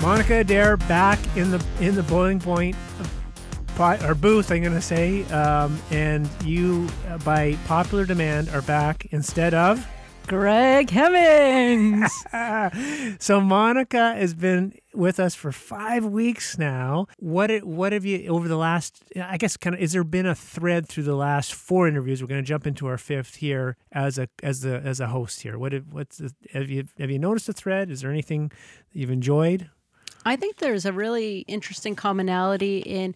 Monica Adair back in the in the boiling point pot or booth. I'm going to say, um, and you, uh, by popular demand, are back instead of Greg Hemmings. so Monica has been with us for five weeks now. What it, what have you over the last? I guess kind of. Is there been a thread through the last four interviews? We're going to jump into our fifth here as a as the as a host here. What have, what's the, have you have you noticed a thread? Is there anything that you've enjoyed? I think there's a really interesting commonality in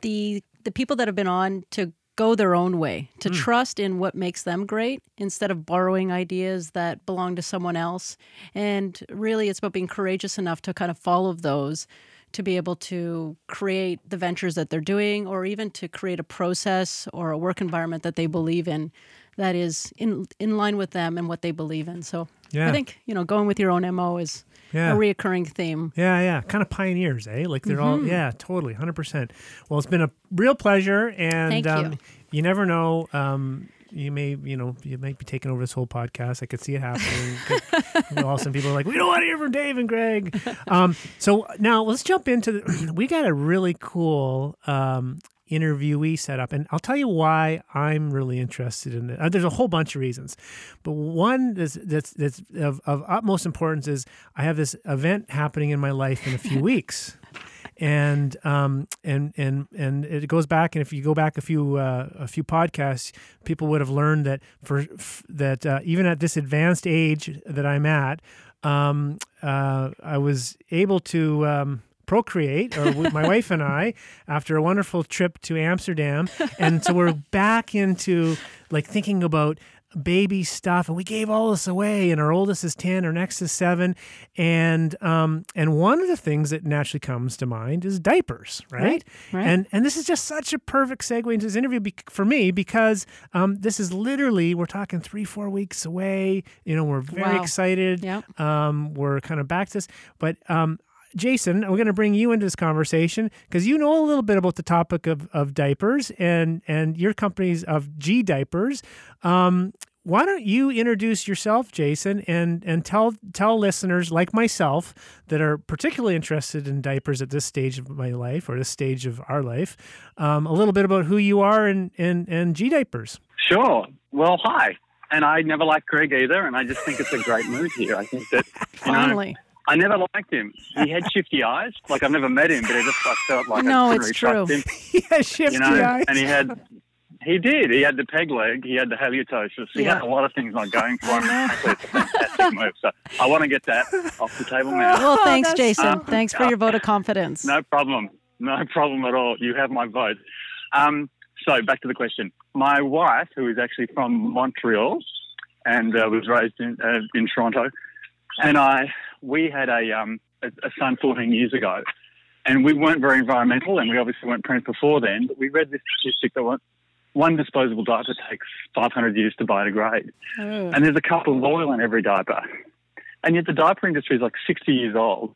the the people that have been on to go their own way, to mm. trust in what makes them great instead of borrowing ideas that belong to someone else. And really it's about being courageous enough to kind of follow those to be able to create the ventures that they're doing or even to create a process or a work environment that they believe in that is in in line with them and what they believe in. So yeah. I think, you know, going with your own MO is yeah. a reoccurring theme. Yeah, yeah. Kind of pioneers, eh? Like they're mm-hmm. all, yeah, totally, 100%. Well, it's been a real pleasure. And um, you. you. never know. Um, you may, you know, you might be taking over this whole podcast. I could see it happening. you know, all some people are like, we don't want to hear from Dave and Greg. Um, so now let's jump into. The, we got a really cool um, interviewee setup. And I'll tell you why I'm really interested in it. Uh, there's a whole bunch of reasons, but one that's, that's, that's of, of utmost importance is I have this event happening in my life in a few weeks. And um and and and it goes back, and if you go back a few uh, a few podcasts, people would have learned that for f- that uh, even at this advanced age that I'm at, um, uh, I was able to um, procreate, or my wife and I, after a wonderful trip to Amsterdam. And so we're back into like thinking about baby stuff and we gave all this away and our oldest is 10 our next is 7 and um and one of the things that naturally comes to mind is diapers right, right, right. and and this is just such a perfect segue into this interview be- for me because um this is literally we're talking 3 4 weeks away you know we're very wow. excited yep. um we're kind of back to this but um Jason, we're going to bring you into this conversation because you know a little bit about the topic of, of diapers and and your company's of gDiapers. Um, why don't you introduce yourself, Jason, and and tell tell listeners like myself that are particularly interested in diapers at this stage of my life or this stage of our life, um, a little bit about who you are and and and gDiapers. Sure. Well, hi. And I never liked Greg either, and I just think it's a great move here. I think that finally. Know, I never liked him. He had shifty eyes. Like I've never met him, but it just I felt like no, I it's true. Him, he had shifty you know? eyes, and he had. He did. He had the peg leg. He had the halitosis. He yeah. had a lot of things not going for him. it's a fantastic move. So I want to get that off the table now. Well, thanks, oh, Jason. Um, thanks for your vote of confidence. No problem. No problem at all. You have my vote. Um, so back to the question. My wife, who is actually from Montreal and uh, was raised in, uh, in Toronto, and I we had a, um, a, a son 14 years ago, and we weren't very environmental, and we obviously weren't parents before then. But we read this statistic that one disposable diaper takes 500 years to biodegrade, oh. and there's a couple of oil in every diaper, and yet the diaper industry is like 60 years old.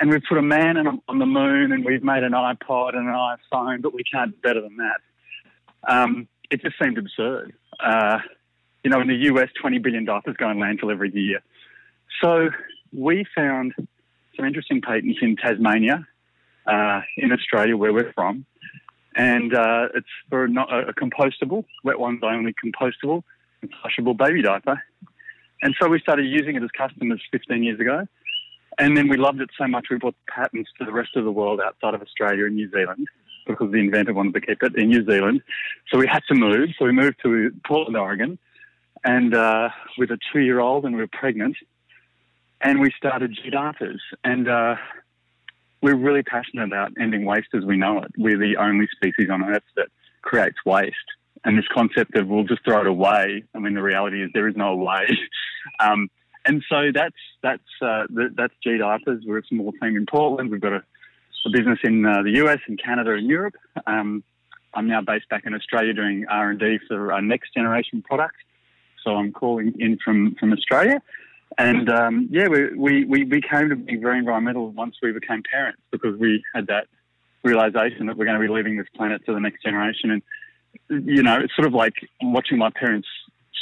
And we've put a man on the moon, and we've made an iPod and an iPhone, but we can't do better than that. Um, it just seemed absurd. Uh, you know, in the US, 20 billion diapers go in landfill every year. So we found some interesting patents in Tasmania, uh, in Australia, where we're from, and uh, it's for not a, compostable, wet ones only compostable, and flushable baby diaper. And so we started using it as customers 15 years ago. And then we loved it so much we brought patents to the rest of the world outside of Australia and New Zealand because the inventor wanted to keep it in New Zealand. So we had to move. So we moved to Portland, Oregon, and uh, with a two-year-old, and we were pregnant and we started gDiapers. And uh, we're really passionate about ending waste as we know it. We're the only species on Earth that creates waste. And this concept of we'll just throw it away, I mean, the reality is there is no way. um, and so that's that's uh, that's gDiapers. We're a small team in Portland. We've got a, a business in uh, the US and Canada and Europe. Um, I'm now based back in Australia doing R and D for our next generation product. So I'm calling in from from Australia. And um, yeah, we, we, we, we came to be very environmental once we became parents because we had that realization that we're going to be leaving this planet to the next generation. And, you know, it's sort of like watching my parents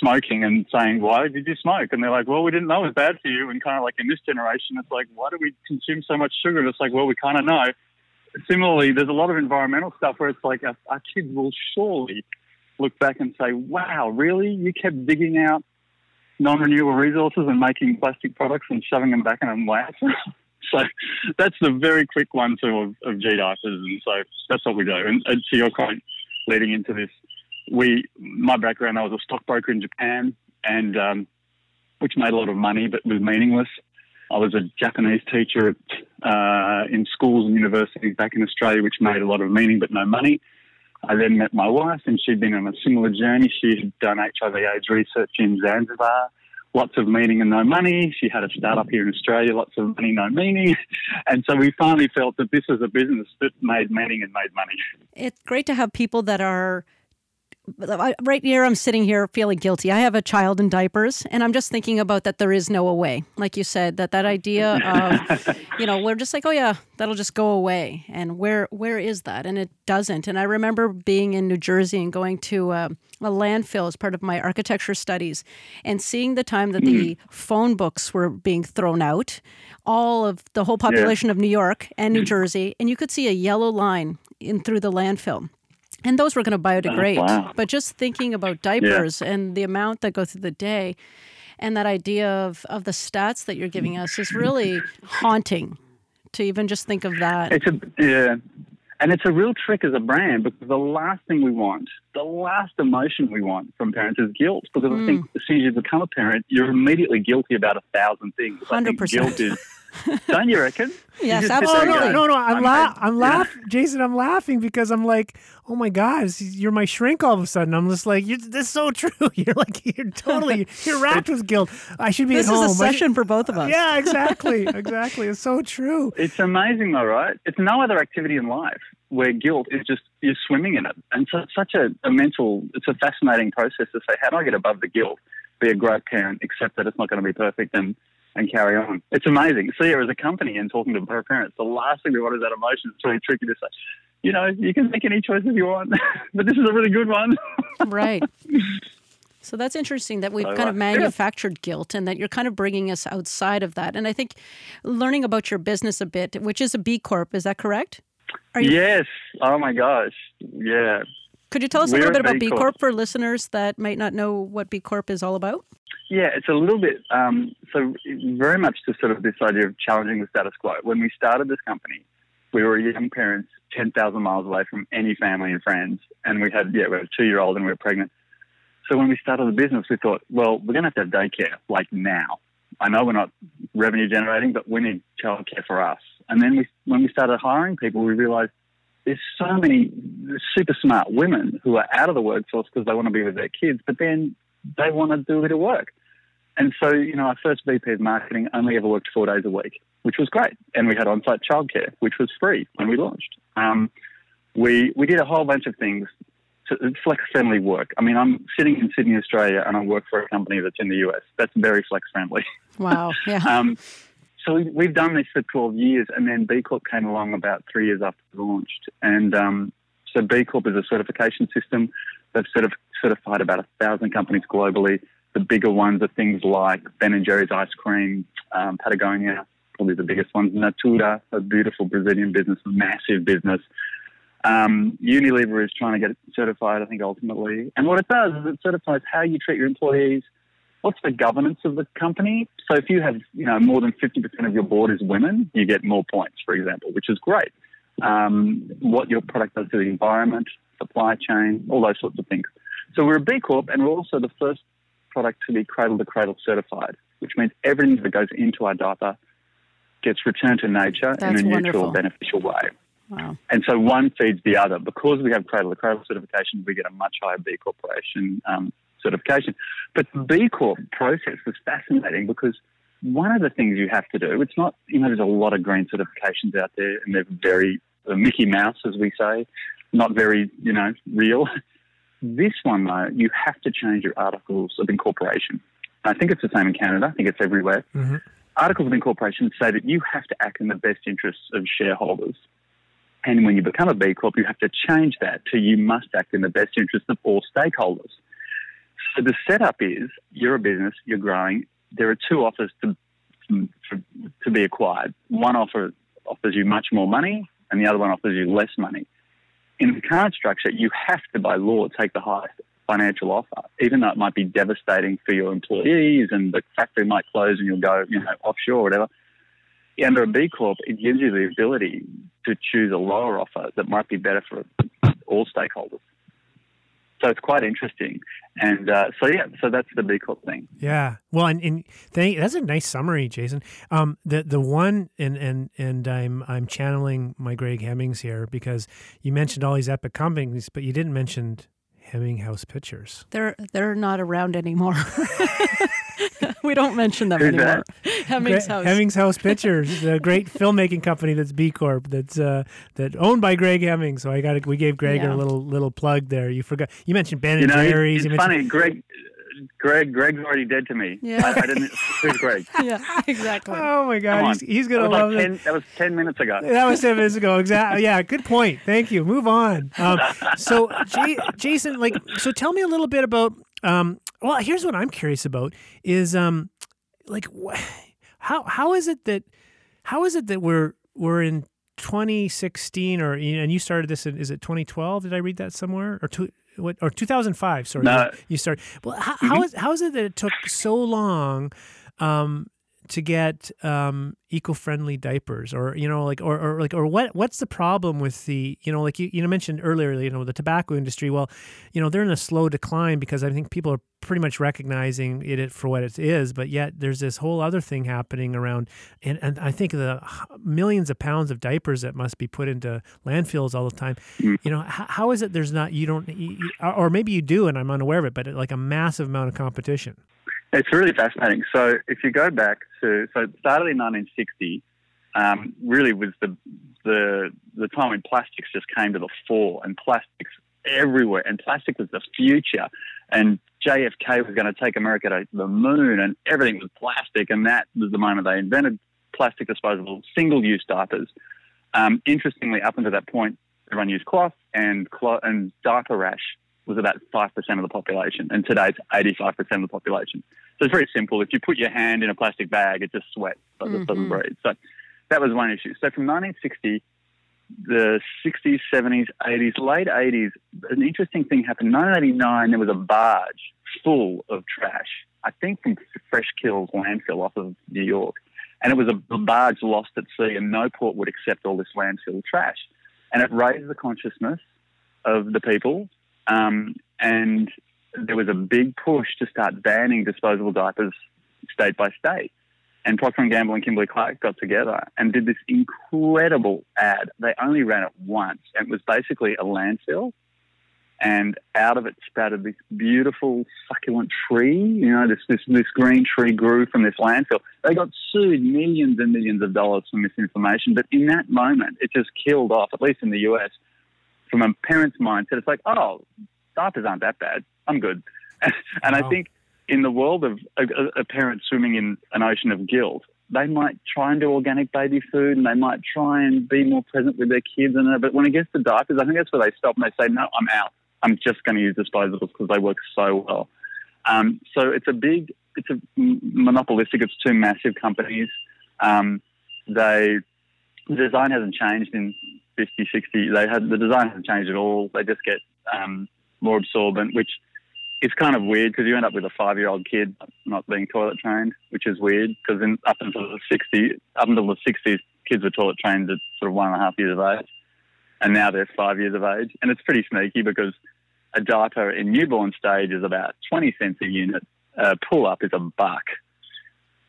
smoking and saying, why did you smoke? And they're like, well, we didn't know it was bad for you. And kind of like in this generation, it's like, why do we consume so much sugar? And it's like, well, we kind of know. Similarly, there's a lot of environmental stuff where it's like our, our kids will surely look back and say, wow, really? You kept digging out non-renewable resources and making plastic products and shoving them back in a landfill. so that's the very quick one too of, of gDiapers, and so that's what we do. And, and to your point, leading into this, we my background I was a stockbroker in Japan, and um, which made a lot of money but was meaningless. I was a Japanese teacher at, uh, in schools and universities back in Australia, which made a lot of meaning but no money. I then met my wife, and she'd been on a similar journey. She had done HIV/AIDS research in Zanzibar, lots of meaning and no money. She had a startup here in Australia, lots of money, no meaning. And so we finally felt that this was a business that made meaning and made money. It's great to have people that are right here i'm sitting here feeling guilty. I have a child in diapers and i'm just thinking about that there is no away. Like you said that that idea of you know we're just like oh yeah that'll just go away. And where where is that? And it doesn't. And i remember being in new jersey and going to a, a landfill as part of my architecture studies and seeing the time that the mm-hmm. phone books were being thrown out all of the whole population yeah. of new york and new jersey and you could see a yellow line in through the landfill and those were going to biodegrade. Oh, wow. But just thinking about diapers yeah. and the amount that go through the day, and that idea of, of the stats that you're giving us is really haunting to even just think of that. It's a yeah, and it's a real trick as a brand because the last thing we want, the last emotion we want from parents is guilt. Because mm. I think as soon as you become a parent, you're immediately guilty about a thousand things. Hundred percent. Guilt is don't you reckon? yes, absolutely. Oh, no, no, no. I'm, I'm, la- I'm laughing, Jason. I'm laughing because I'm like, oh my god, you're my shrink. All of a sudden, I'm just like, this is so true. You're like, you're totally, you're wrapped with guilt. I should be this at home. This is a session for both of us. Yeah, exactly, exactly. It's so true. It's amazing, though, right? It's no other activity in life where guilt is just you're swimming in it, and so it's such a, a mental. It's a fascinating process to say, how do I get above the guilt? Be a great parent, accept that it's not going to be perfect, and and carry on. It's amazing. See her as a company and talking to her parents. The last thing we want is that emotion. It's really tricky to say. You know, you can make any choice if you want, but this is a really good one. right. So that's interesting that we've so, kind of uh, manufactured yeah. guilt and that you're kind of bringing us outside of that. And I think learning about your business a bit, which is a B Corp, is that correct? You... Yes. Oh my gosh. Yeah. Could you tell us We're a little bit about B Corp. For listeners that might not know what B Corp is all about? Yeah, it's a little bit um, so very much to sort of this idea of challenging the status quo. When we started this company, we were young parents, ten thousand miles away from any family and friends, and we had yeah, we had a two year old and we were pregnant. So when we started the business, we thought, well, we're going to have to have daycare like now. I know we're not revenue generating, but we need childcare for us. And then we, when we started hiring people, we realised there's so many super smart women who are out of the workforce because they want to be with their kids, but then they want to do a bit of work. And so, you know, our first VP of marketing only ever worked four days a week, which was great. And we had on-site childcare, which was free when we launched. Um, we we did a whole bunch of things to flex friendly work. I mean, I'm sitting in Sydney, Australia, and I work for a company that's in the US. That's very flex friendly. Wow. Yeah. um, so we've done this for 12 years, and then B Corp came along about three years after we launched. And um, so B Corp is a certification system that's sort of certified about a thousand companies globally. The bigger ones are things like Ben and Jerry's ice cream, um, Patagonia, probably the biggest ones. Natura, a beautiful Brazilian business, massive business. Um, Unilever is trying to get it certified, I think, ultimately. And what it does is it certifies how you treat your employees, what's the governance of the company. So if you have, you know, more than 50% of your board is women, you get more points, for example, which is great. Um, what your product does to the environment, supply chain, all those sorts of things. So we're a B Corp, and we're also the first product to be cradle to cradle certified, which means everything that goes into our diaper gets returned to nature That's in a wonderful. neutral, beneficial way. Wow. And so one feeds the other. Because we have cradle to cradle certification, we get a much higher B Corporation um, certification. But the B Corp process was fascinating because one of the things you have to do, it's not, you know, there's a lot of green certifications out there and they're very uh, Mickey Mouse, as we say, not very, you know, real. This one, though, you have to change your articles of incorporation. I think it's the same in Canada. I think it's everywhere. Mm-hmm. Articles of incorporation say that you have to act in the best interests of shareholders. And when you become a B Corp, you have to change that to you must act in the best interests of all stakeholders. So the setup is you're a business, you're growing. There are two offers to, to, be acquired. One offer offers you much more money, and the other one offers you less money. In the current structure, you have to, by law, take the highest financial offer, even though it might be devastating for your employees and the factory might close and you'll go, you know, offshore or whatever. Under a B Corp, it gives you the ability to choose a lower offer that might be better for all stakeholders. So it's quite interesting, and uh, so yeah, so that's the B Corp thing. Yeah, well, and, and thank, that's a nice summary, Jason. Um, the the one, and and and I'm I'm channeling my Greg Hemmings here because you mentioned all these epic companies, but you didn't mention Hemmings House Pictures. They're they're not around anymore. we don't mention them Who's anymore. Hemmings House. Hemmings House Pictures, the great filmmaking company that's B Corp, that's uh, that owned by Greg Hemmings. So I got we gave Greg yeah. a little little plug there. You forgot you mentioned Ben you know, and Jerry's. It's, funny, Greg. Greg, Greg's already dead to me. Yeah, I, I didn't. Who's Greg? yeah, exactly. Oh my God, he's, he's, gonna love like 10, That was ten minutes ago. That was ten minutes ago. Exactly. Yeah, good point. Thank you. Move on. Um, so, J- Jason, like, so tell me a little bit about. Um, well, here's what I'm curious about: is um, like, wh- how how is it that how is it that we're we're in 2016 or and you started this in is it 2012 did i read that somewhere or two, what or 2005 sorry no. you started well how, mm-hmm. how is how is it that it took so long um, to get um, eco-friendly diapers or you know like or, or like or what what's the problem with the you know like you, you know mentioned earlier you know the tobacco industry well you know they're in a slow decline because i think people are pretty much recognizing it for what it is but yet there's this whole other thing happening around and, and i think the millions of pounds of diapers that must be put into landfills all the time mm. you know how, how is it there's not you don't or maybe you do and i'm unaware of it but like a massive amount of competition it's really fascinating. So if you go back to so it started in 1960, um, really was the the the time when plastics just came to the fore and plastics everywhere and plastic was the future and JFK was going to take America to the moon and everything was plastic and that was the moment they invented plastic disposable single use diapers. Um, interestingly, up until that point, everyone used cloth and cloth and diaper rash was about 5% of the population, and today it's 85% of the population. So it's very simple. If you put your hand in a plastic bag, it just sweats, but mm-hmm. it doesn't breathe. So that was one issue. So from 1960, the 60s, 70s, 80s, late 80s, an interesting thing happened. In 1989, there was a barge full of trash, I think from Fresh Kills landfill off of New York. And it was a, a barge lost at sea, and no port would accept all this landfill trash. And it raised the consciousness of the people um, and there was a big push to start banning disposable diapers state by state. And Procter and Gamble and Kimberly Clark got together and did this incredible ad. They only ran it once, and it was basically a landfill. And out of it sprouted this beautiful succulent tree. You know, this, this this green tree grew from this landfill. They got sued millions and millions of dollars for misinformation, but in that moment, it just killed off. At least in the US, from a parent's mindset, it's like, oh, diapers aren't that bad. I'm good. and wow. I think in the world of a, a, parent swimming in an ocean of guilt, they might try and do organic baby food and they might try and be more present with their kids. And but when it gets to diapers, I think that's where they stop and they say, no, I'm out. I'm just going to use disposables because they work so well. Um, so it's a big, it's a monopolistic. It's two massive companies. Um, they the design hasn't changed in 50, 60. They had the design hasn't changed at all. They just get um, more absorbent, which is kind of weird because you end up with a five-year-old kid not being toilet trained, which is weird because up until the 60s, up until the 60s, kids were toilet trained at sort of one and a half years of age, and now they're five years of age, and it's pretty sneaky because a diaper in newborn stage is about 20 cents a unit. Uh, pull up is a buck.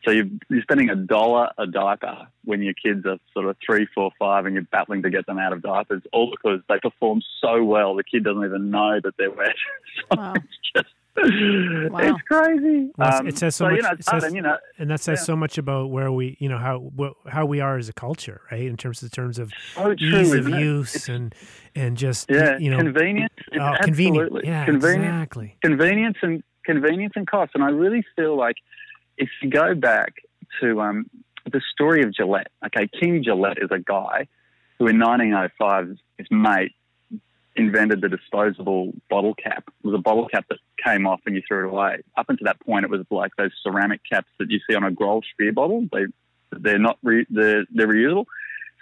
So you're, you're spending a dollar a diaper when your kids are sort of three, four, five, and you're battling to get them out of diapers, all because they perform so well the kid doesn't even know that they're wet. so wow. it's just wow. It's crazy. Well, um, it says so, so much. You know, says, you know, and that says yeah. so much about where we, you know, how how we are as a culture, right? In terms of terms of so ease of use it's, and and just yeah, you know, convenience. Oh, convenient. Yeah, convenience, exactly. Convenience and convenience and cost. And I really feel like if you go back to um, the story of Gillette, okay, King Gillette is a guy who in 1905 his mate invented the disposable bottle cap. It was a bottle cap that came off and you threw it away. Up until that point, it was like those ceramic caps that you see on a Grolsch beer bottle. They they're not re, they're, they're reusable.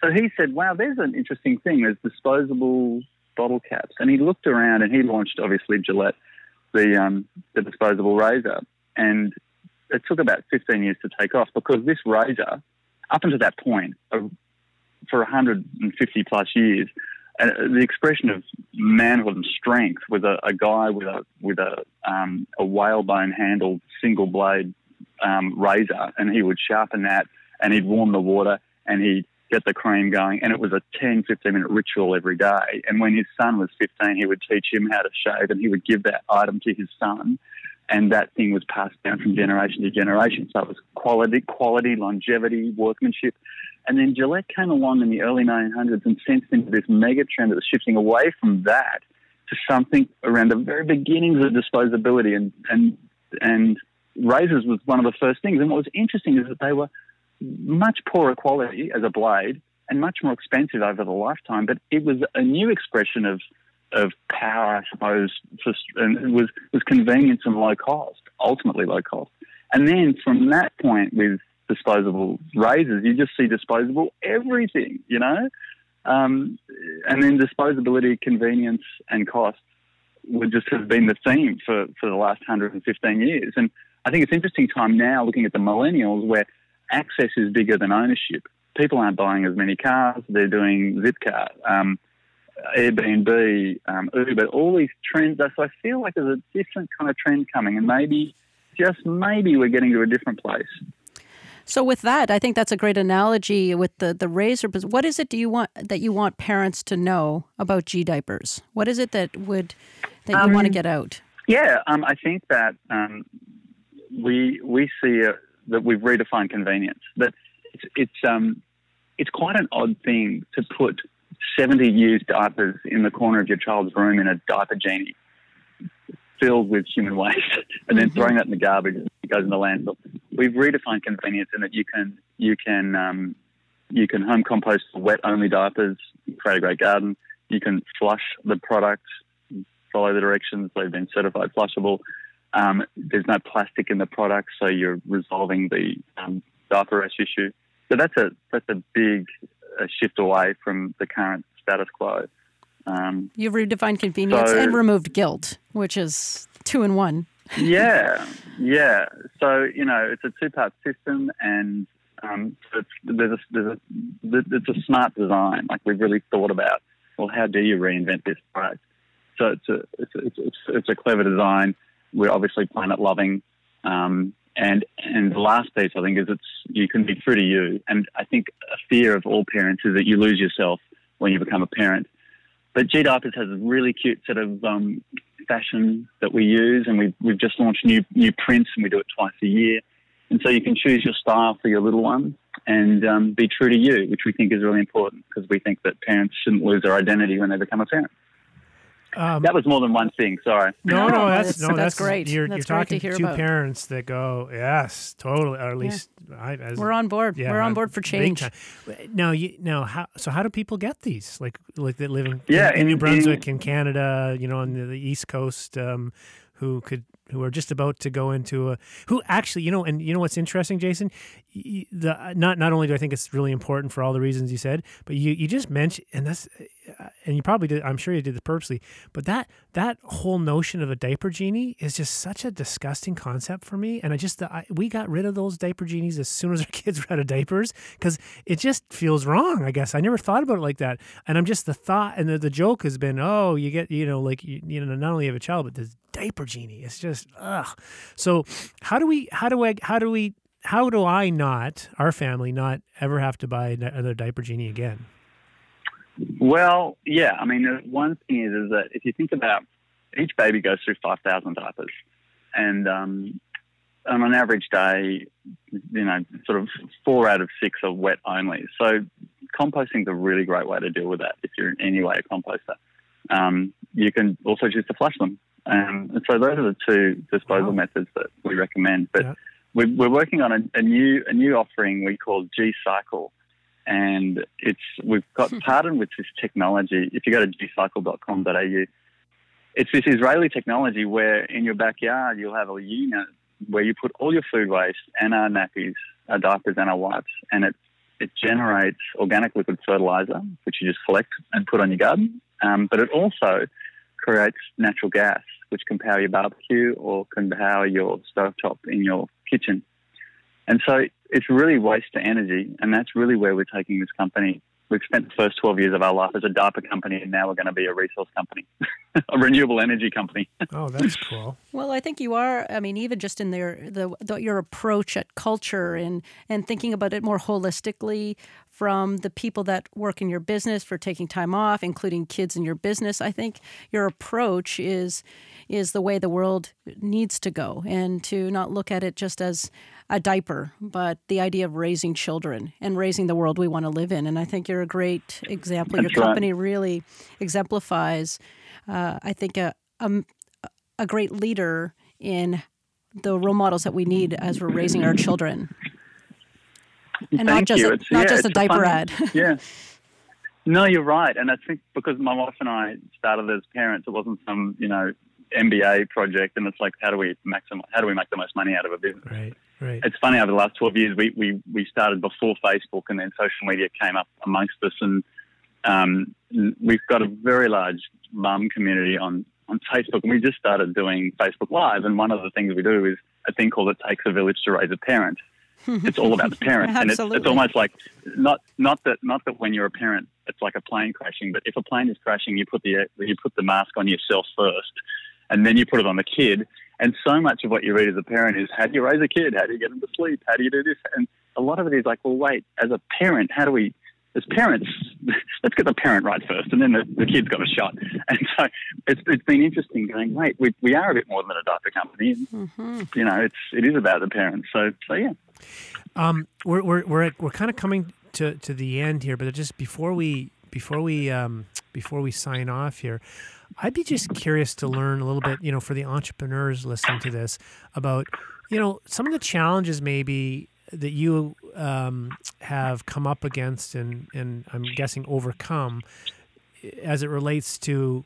So he said, "Wow, there's an interesting thing. There's disposable bottle caps." And he looked around and he launched obviously Gillette, the um, the disposable razor, and it took about 15 years to take off because this razor, up until that point, uh, for 150 plus years, uh, the expression of manhood and strength with a, a guy with a with a um, a whalebone handled single blade um, razor, and he would sharpen that, and he'd warm the water, and he'd get the cream going, and it was a 10, 15 minute ritual every day. And when his son was 15, he would teach him how to shave, and he would give that item to his son, and that thing was passed down from generation to generation. So it was quality, quality, longevity, workmanship. And then Gillette came along in the early 1900s and sensed into this mega trend that was shifting away from that to something around the very beginnings of disposability. And, and, and razors was one of the first things. And what was interesting is that they were much poorer quality as a blade and much more expensive over the lifetime. But it was a new expression of, of power, I suppose, and was, was convenience and low cost, ultimately low cost. And then from that point, with disposable razors. You just see disposable everything, you know? Um, and then disposability, convenience, and cost would just have been the theme for, for the last 115 years. And I think it's interesting time now looking at the millennials where access is bigger than ownership. People aren't buying as many cars, they're doing Zipcar, um, Airbnb, um, Uber, all these trends. So I feel like there's a different kind of trend coming, and maybe, just maybe, we're getting to a different place. So with that, I think that's a great analogy with the the razor. But what is it do you want that you want parents to know about gDiapers? What is it that would that um, you want to get out? Yeah, um, I think that um, we we see uh, that we've redefined convenience. That it's it's, um, it's quite an odd thing to put 70 used diapers in the corner of your child's room in a diaper genie filled with human waste and then mm-hmm. throwing that in the garbage and it goes in the landfill. We've redefined convenience in that you can you can um, you can home compost wet only diapers, create a great garden. You can flush the product, follow the directions. They've been certified flushable. Um, there's no plastic in the product, so you're resolving the um, diaper rash issue. So that's a that's a big uh, shift away from the current status quo. Um, You've redefined convenience so, and removed guilt, which is two in one. yeah, yeah. So you know, it's a two-part system, and um, it's, there's a, there's a, it's a smart design. Like we've really thought about, well, how do you reinvent this product? So it's a it's a, it's, it's, it's a clever design. We're obviously planet loving, um, and and the last piece I think is it's you can be true to you. And I think a fear of all parents is that you lose yourself when you become a parent. But gDiapers has a really cute set of um, fashion that we use, and we've, we've just launched new new prints, and we do it twice a year. And so you can choose your style for your little one and um, be true to you, which we think is really important because we think that parents shouldn't lose their identity when they become a parent. Um, that was more than one thing. Sorry. No, no, that's no, that's, that's great. You're, that's you're talking to, to parents that go, yes, totally, or at least yeah. I, as, we're on board. Yeah, we're on board for change. Now, you now, how so? How do people get these? Like, like that live in, yeah, in, in New Brunswick, in, in Canada, you know, on the, the East Coast, um, who could who are just about to go into a who actually you know and you know what's interesting jason? The uh, not not only do i think it's really important for all the reasons you said but you you just mentioned and that's uh, and you probably did i'm sure you did this purposely but that that whole notion of a diaper genie is just such a disgusting concept for me and i just I, we got rid of those diaper genies as soon as our kids were out of diapers because it just feels wrong i guess. I never thought about it like that and i'm just the thought and the, the joke has been oh you get you know like you, you know not only have a child but this diaper genie it's just ugh so how do we how do i how do we how do i not our family not ever have to buy another diaper genie again well, yeah. I mean, one thing is, is that if you think about each baby goes through 5,000 diapers. and um, on an average day, you know, sort of four out of six are wet only. So composting is a really great way to deal with that if you're in any way a composter. Um, you can also choose to flush them. Um, and so those are the two disposal wow. methods that we recommend. But yeah. we're, we're, working on a, a, new a new offering we call G Cycle, and it's we've got partnered with this technology. If you go to gcycle.com.au, it's this Israeli technology where in your backyard you'll have a unit where you put all your food waste and our nappies, our diapers and our wipes, and it it generates organic liquid fertilizer, which you just collect and put on your garden. Um, but it also creates natural gas, which can power your barbecue or can power your stovetop in your kitchen. And so it's really waste to energy, and that's really where we're taking this company we've spent the first 12 years of our life as a diaper company, and now we're going to be a resource company, a renewable energy company. oh, that's cool. Well, I think you are. I mean, even just in their the, the, your approach at culture and and thinking about it more holistically from the people that work in your business for taking time off, including kids in your business. I think your approach is is the way the world needs to go, and to not look at it just as a diaper, but the idea of raising children and raising the world we want to live in. And I think you're a great example. That's your company really exemplifies, uh, I think, a, a, a great leader in the role models that we need as we're raising our children. And Thank not just you. a, it's, not yeah, just a diaper ad. yeah. No, you're right. And I think because my wife and I started as parents, it wasn't some, you know, MBA project, and it's like, how do we maximize? How do we make the most money out of a business? Right. Right. It's funny over the last 12 years, we, we, we started before Facebook and then social media came up amongst us. And um, we've got a very large mum community on, on Facebook. And we just started doing Facebook Live. And one of the things we do is a thing called It Takes a Village to Raise a Parent. it's all about the parent. and it's, it's almost like not, not, that, not that when you're a parent, it's like a plane crashing, but if a plane is crashing, you put the, you put the mask on yourself first and then you put it on the kid and so much of what you read as a parent is how do you raise a kid? How do you get them to sleep? How do you do this? And a lot of it is like, well, wait, as a parent, how do we, as parents, let's get the parent right first, and then the, the kid's got a shot. And so it's, it's been interesting going, wait, we, we are a bit more than a diaper company. And, mm-hmm. You know, it's it is about the parents. So so yeah. Um, we're we're we're, at, we're kind of coming to, to the end here, but just before we before we um, before we sign off here, I'd be just curious to learn a little bit, you know, for the entrepreneurs listening to this about, you know, some of the challenges maybe that you um, have come up against and, and I'm guessing overcome as it relates to,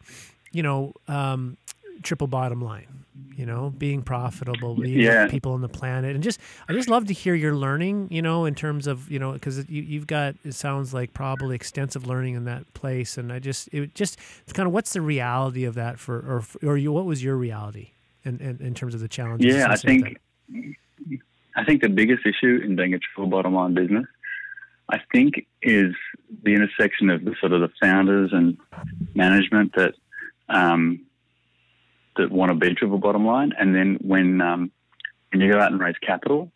you know, um, triple bottom line you know being profitable being yeah. people on the planet. And just i just love to hear your learning you know in terms of you know because you, you've got it sounds like probably extensive learning in that place. And i just it just it's kind of what's the reality of that for or or you, what was your reality in, in, in terms of the challenges yeah i think i think the biggest issue in being a triple bottom line business i think is the intersection of the sort of the founders and management that um, that want to be triple bottom line. And then when um, when you go out and raise capital,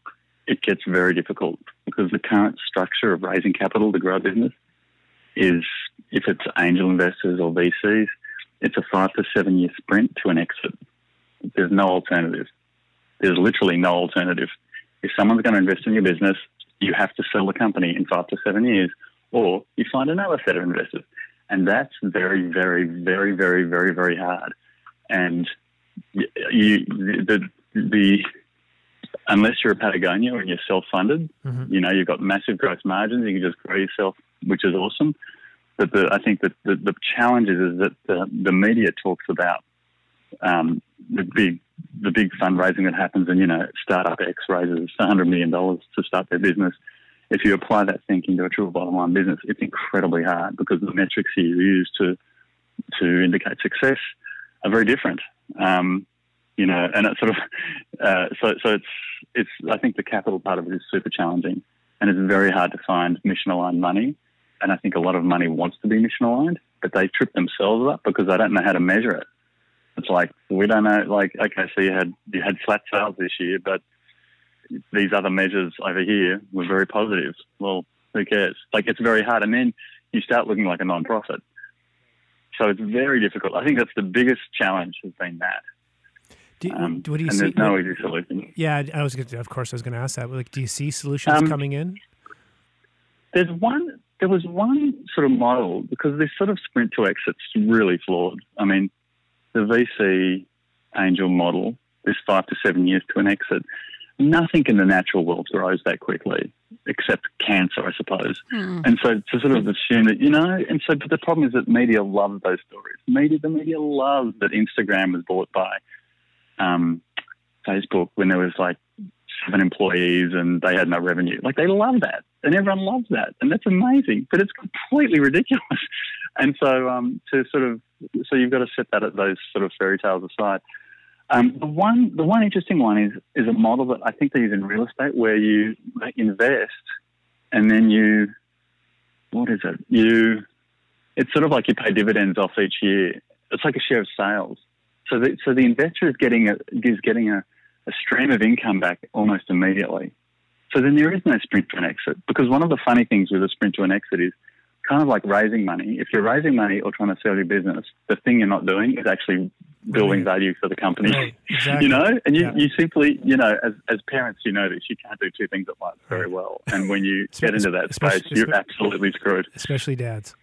it gets very difficult because the current structure of raising capital to grow a business is if it's angel investors or VCs, it's a five to seven year sprint to an exit. There's no alternative. There's literally no alternative. If someone's going to invest in your business, you have to sell the company in five to seven years, or you find another set of investors. And that's very, very, very, very, very, very hard and you the the unless you're a Patagonia and you're self-funded, mm-hmm. you know you've got massive gross margins. You can just grow yourself, which is awesome. But the, I think that the, the challenge is, is that the, the media talks about um, the big the big fundraising that happens, and you know, startup X raises hundred million dollars to start their business. If you apply that thinking to a true bottom line business, it's incredibly hard because the metrics you use to to indicate success are very different. Um, you know, and it's sort of uh, so so it's it's I think the capital part of it is super challenging, and it's very hard to find mission aligned money. And I think a lot of money wants to be mission aligned, but they trip themselves up because they don't know how to measure it. It's like we don't know. Like okay, so you had you had flat sales this year, but these other measures over here were very positive. Well, who cares? Like it's very hard, and then you start looking like a non-profit. So it's very difficult. I think that's the biggest challenge has been that. Do, um, what do you and see? There's no easy solution. Yeah, I was. Gonna, of course, I was going to ask that. Like, do you see solutions um, coming in? There's one. There was one sort of model because this sort of sprint to exit's really flawed. I mean, the VC angel model, is five to seven years to an exit, nothing in the natural world grows that quickly except cancer, I suppose. Mm. And so to sort of assume that, you know, and so, but the problem is that media love those stories. Media, the media loves that Instagram was bought by um, Facebook when there was like seven employees and they had no revenue. Like they love that, and everyone loves that, and that's amazing. But it's completely ridiculous. And so, um, to sort of, so you've got to set that at those sort of fairy tales aside. Um, the one, the one interesting one is is a model that I think they use in real estate where you invest and then you, what is it? You, it's sort of like you pay dividends off each year. It's like a share of sales. So the, so the investor is getting a is getting a, a stream of income back almost immediately. So then there is no sprint to an exit because one of the funny things with a sprint to an exit is kind of like raising money. If you're raising money or trying to sell your business, the thing you're not doing is actually building value for the company. Right. Exactly. You know, and you, yeah. you simply, you know, as, as parents, you know this, you can't do two things at once very well. And when you get into that space, you're absolutely screwed. Especially dads.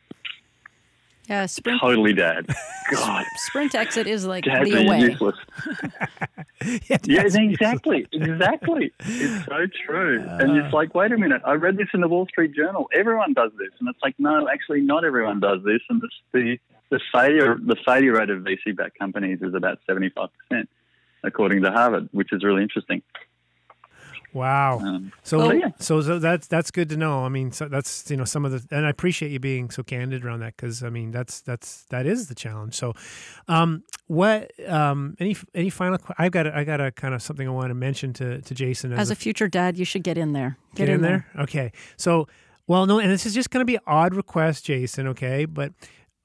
Yeah, sprint. Totally dad. God. Sprint exit is like Dads the away. Useless. yeah, yeah, exactly. Exactly. It's so true. Uh, and it's like, wait a minute, I read this in the Wall Street Journal. Everyone does this. And it's like, no, actually not everyone does this. And this, the the failure the failure rate of VC backed companies is about seventy five percent, according to Harvard, which is really interesting. Wow. Um, so, so, yeah. so, so that's that's good to know. I mean, so that's you know some of the, and I appreciate you being so candid around that because I mean that's that's that is the challenge. So, um, what um, any any final? I've got a, I got a kind of something I want to mention to to Jason as, as a, a, future dad. You should get in there. Get, get in, in there. there. Okay. So, well, no, and this is just going to be an odd request, Jason. Okay, but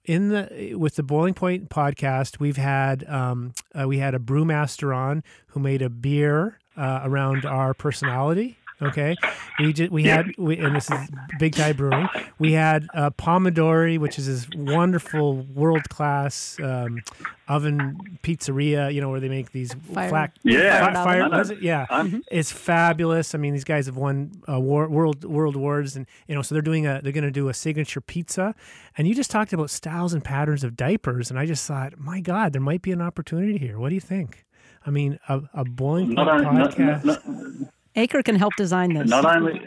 in the with the Boiling Point podcast, we've had um, uh, we had a brewmaster on who made a beer uh, around our personality. Okay, we did, we had we, and this is Big Tide Brewing. We had uh, Pomodori, which is this wonderful world class um, oven pizzeria. You know where they make these fire. flat yeah fire. fire it? Yeah, mm-hmm. it's fabulous. I mean, these guys have won uh, war, world world awards, and you know, so they're doing a they're going to do a signature pizza. And you just talked about styles and patterns of diapers, and I just thought, my God, there might be an opportunity here. What do you think? I mean, a, a boiling point podcast. Not, not, Acre can help design this. Not only,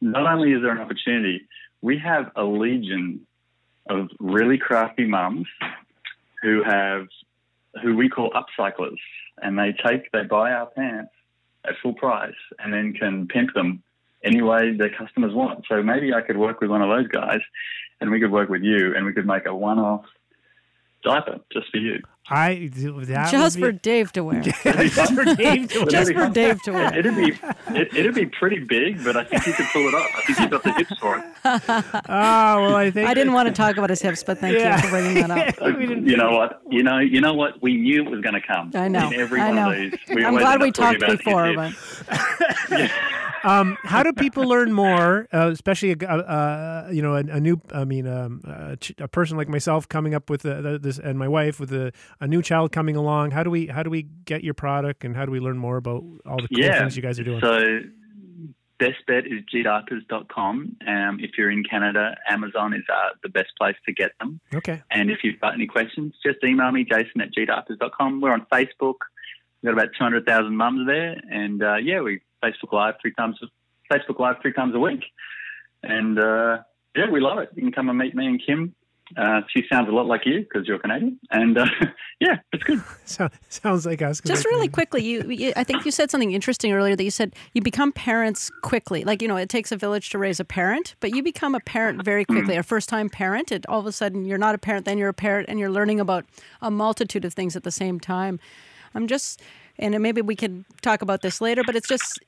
not only is there an opportunity, we have a legion of really crafty mums who have, who we call upcyclers, and they take, they buy our pants at full price and then can pimp them any way their customers want. So maybe I could work with one of those guys, and we could work with you, and we could make a one-off diaper just for you. I just be, for Dave to wear. just for Dave to wear. just for Dave to wear. It'd be it, it'd be pretty big, but I think you could pull it off. I think you've got the hips for it. oh well, I think I didn't want to talk about his hips, but thank yeah. you for bringing that up. you know what? You know, you know what? We knew it was going to come. I know. In every I know. one of these, we I'm glad we talked before, but. yeah. Um, how do people learn more, uh, especially a, uh, you know a, a, new? I mean, um, a, a, person like myself coming up with a, this, and my wife with a, a new child coming along. How do we how do we get your product, and how do we learn more about all the cool yeah. things you guys are doing? So, best bet is gdiapers.com. Um, if you're in Canada, Amazon is uh, the best place to get them. Okay. And if you've got any questions, just email me, Jason at gdiapers.com. We're on Facebook. We've got about 200,000 mums there. And uh, yeah, we Facebook Live three times Facebook Live three times a week, and uh, yeah, we love it. You can come and meet me and Kim. Uh, she sounds a lot like you because you're Canadian, and uh, yeah, it's good. So, sounds like us. Just really quickly, you, you, I think you said something interesting earlier that you said you become parents quickly. Like you know, it takes a village to raise a parent, but you become a parent very quickly. Mm. A first-time parent, it all of a sudden you're not a parent, then you're a parent, and you're learning about a multitude of things at the same time. I'm just and maybe we can talk about this later, but it's just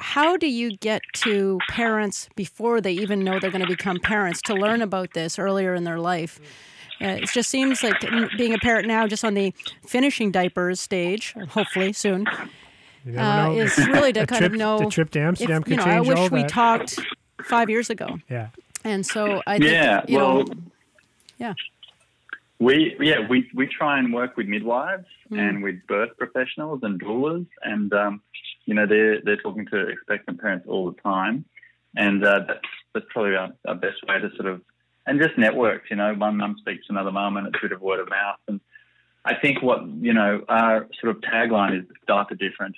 how do you get to parents before they even know they're going to become parents to learn about this earlier in their life? Uh, it just seems like being a parent now, just on the finishing diapers stage, hopefully soon, uh, is really to kind trip, of know. The trip to Amsterdam if, you know, I wish we that. talked five years ago. Yeah. And so I think, yeah, you well, know, yeah. We yeah we we try and work with midwives mm. and with birth professionals and doulas, and um, you know they're they're talking to expectant parents all the time, and uh, that's that's probably our, our best way to sort of and just networks. You know, one mum speaks to another mum, and it's a bit of word of mouth. And I think what you know our sort of tagline is "Diaper different."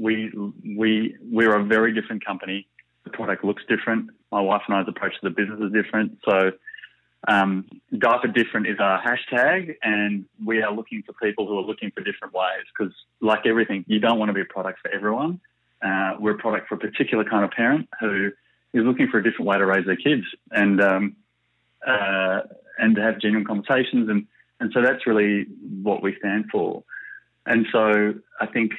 We we we're a very different company. The product looks different. My wife and I's approach to the business is different. So um, Diaper Different is our hashtag, and we are looking for people who are looking for different ways because, like everything, you don't want to be a product for everyone. Uh, we're a product for a particular kind of parent who is looking for a different way to raise their kids and um, uh, and to have genuine conversations, and and so that's really what we stand for. And so I think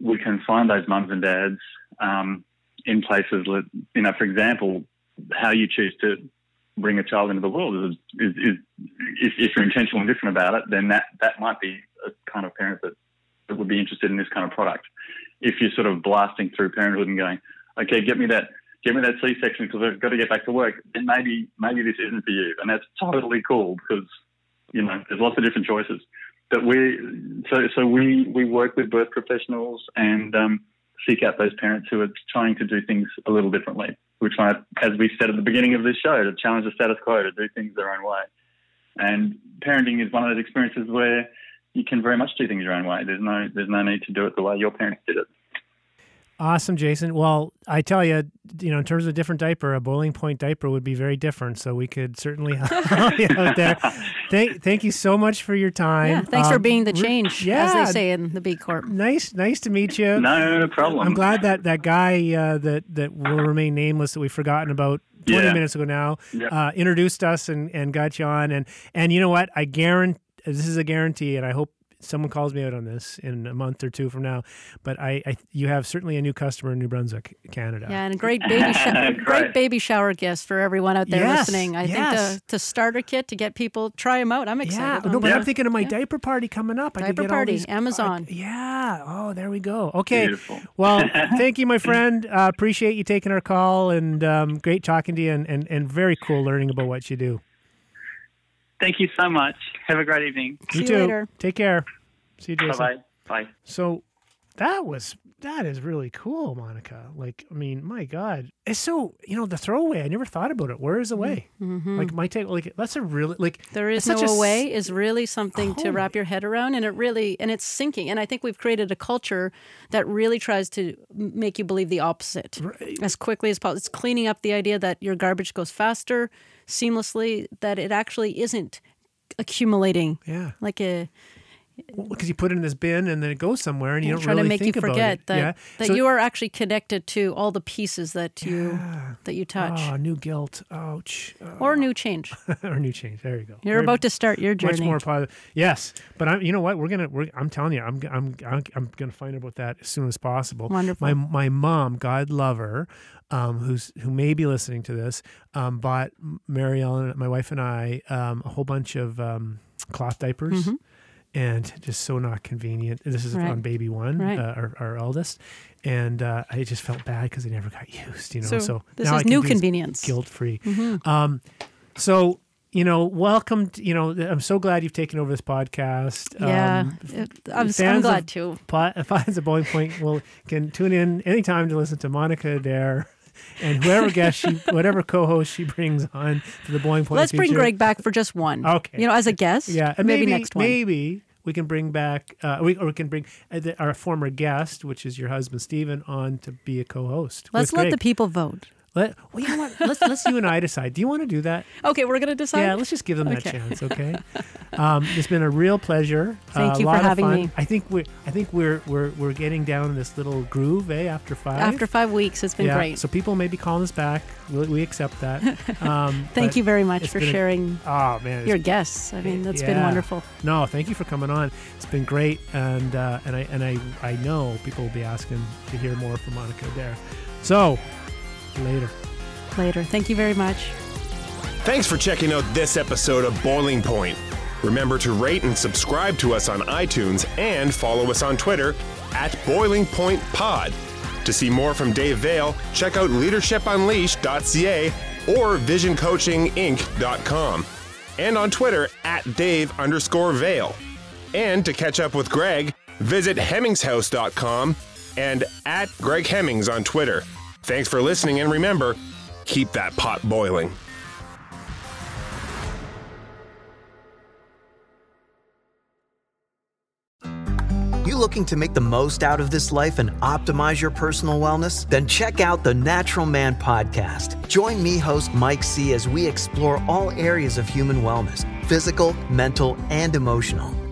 we can find those mums and dads um, in places, that you know, for example, how you choose to bring a child into the world is, is, is if, if, you're intentional and different about it, then that, that might be a kind of parent that, that would be interested in this kind of product. If you're sort of blasting through parenthood and going, okay, get me that, get me that C-section because I've got to get back to work, then maybe, maybe this isn't for you. And that's totally cool because, you know, there's lots of different choices. But we, so, so we, we work with birth professionals and, um, seek out those parents who are trying to do things a little differently. We're trying, as we said at the beginning of this show, to challenge the status quo, to do things their own way. And parenting is one of those experiences where you can very much do things your own way. There's no there's no need to do it the way your parents did it. Awesome, Jason. Well, I tell you, you know, in terms of a different diaper, a boiling point diaper would be very different. So we could certainly help you out there. Thank, thank you so much for your time. Yeah, thanks um, for being the change, yeah, as they say in the B Corp. Nice, nice to meet you. No problem. I'm glad that that guy uh, that that will remain nameless that we've forgotten about 20 yeah. minutes ago now yep. uh, introduced us and and got you on. And and you know what? I guarantee this is a guarantee, and I hope someone calls me out on this in a month or two from now, but I, I you have certainly a new customer in New Brunswick, Canada. Yeah, and a great baby shower, great baby shower gift for everyone out there yes, listening. I yes. think to, to starter kit to get people try them out. I'm excited. Yeah, no, but I'm thinking of my yeah. diaper party coming up. Diaper I could party, these, Amazon. Uh, yeah. Oh, there we go. Okay. Beautiful. Well, thank you, my friend. Uh, appreciate you taking our call, and um, great talking to you, and, and and very cool learning about what you do. Thank you so much. Have a great evening. You See too. Later. Take care. See you, Jason. Bye bye. So that was that is really cool, Monica. Like, I mean, my God, it's so you know the throwaway. I never thought about it. Where is the way? Mm-hmm. Like my take, like that's a really like there is no a, way is really something to wrap your head around, and it really and it's sinking. And I think we've created a culture that really tries to make you believe the opposite right. as quickly as possible. It's cleaning up the idea that your garbage goes faster, seamlessly. That it actually isn't accumulating. Yeah, like a because you put it in this bin and then it goes somewhere and you don't trying really to make think you forget that, yeah? that so, you are actually connected to all the pieces that you yeah. that you touch. Oh, new guilt. Ouch. Oh. Or new change. or new change. There you go. You're Very, about to start your journey. Much more positive. Yes, but I'm. You know what? We're gonna. We're, I'm telling you, I'm. I'm. I'm, I'm gonna find out about that as soon as possible. Wonderful. My my mom, God love her, um, who's who may be listening to this, um, bought Mary Ellen, my wife, and I um, a whole bunch of um, cloth diapers. Mm-hmm and just so not convenient. This is right. on baby one, right. uh, our, our eldest, and uh, I just felt bad because they never got used. You know, so, so this is new convenience, guilt free. Mm-hmm. Um, so you know, welcome. To, you know, I'm so glad you've taken over this podcast. Yeah, um, I'm, I'm, glad too. Fans of Boiling Point will can tune in anytime to listen to Monica Adair and whoever guest she, whatever co-host she brings on to the Boiling Point. Let's bring Greg back for just one. Okay, you know, as a guest. Yeah, and maybe, maybe next one. Maybe we can bring back, uh, we, or we can bring uh, our former guest, which is your husband Stephen, on to be a co-host. Let's let Greg. the people vote. Let, well, you know what? Let's let's you and I decide. Do you want to do that? Okay, we're gonna decide. Yeah, let's just give them okay. that chance. Okay. um, it's been a real pleasure. Thank uh, you for having me. I think we're I think we're we're we're getting down in this little groove, eh? After five. After five weeks, it's been yeah, great. So people may be calling us back. We, we accept that. Um, thank you very much for sharing. A, oh man, your guests. I mean, that's yeah. been wonderful. No, thank you for coming on. It's been great, and uh, and I and I I know people will be asking to hear more from Monica there. So later later. Thank you very much. Thanks for checking out this episode of Boiling Point. Remember to rate and subscribe to us on iTunes and follow us on Twitter at Boiling Point Pod. To see more from Dave Veale, check out leadershipunleashed.ca or visioncoachinginc.com. and on Twitter at Dave underscore Veale. And to catch up with Greg, visit HemmingsHouse.com and at Greg Hemmings on Twitter. Thanks for listening, and remember, keep that pot boiling. You looking to make the most out of this life and optimize your personal wellness? Then check out the Natural Man Podcast. Join me, host Mike C., as we explore all areas of human wellness physical, mental, and emotional.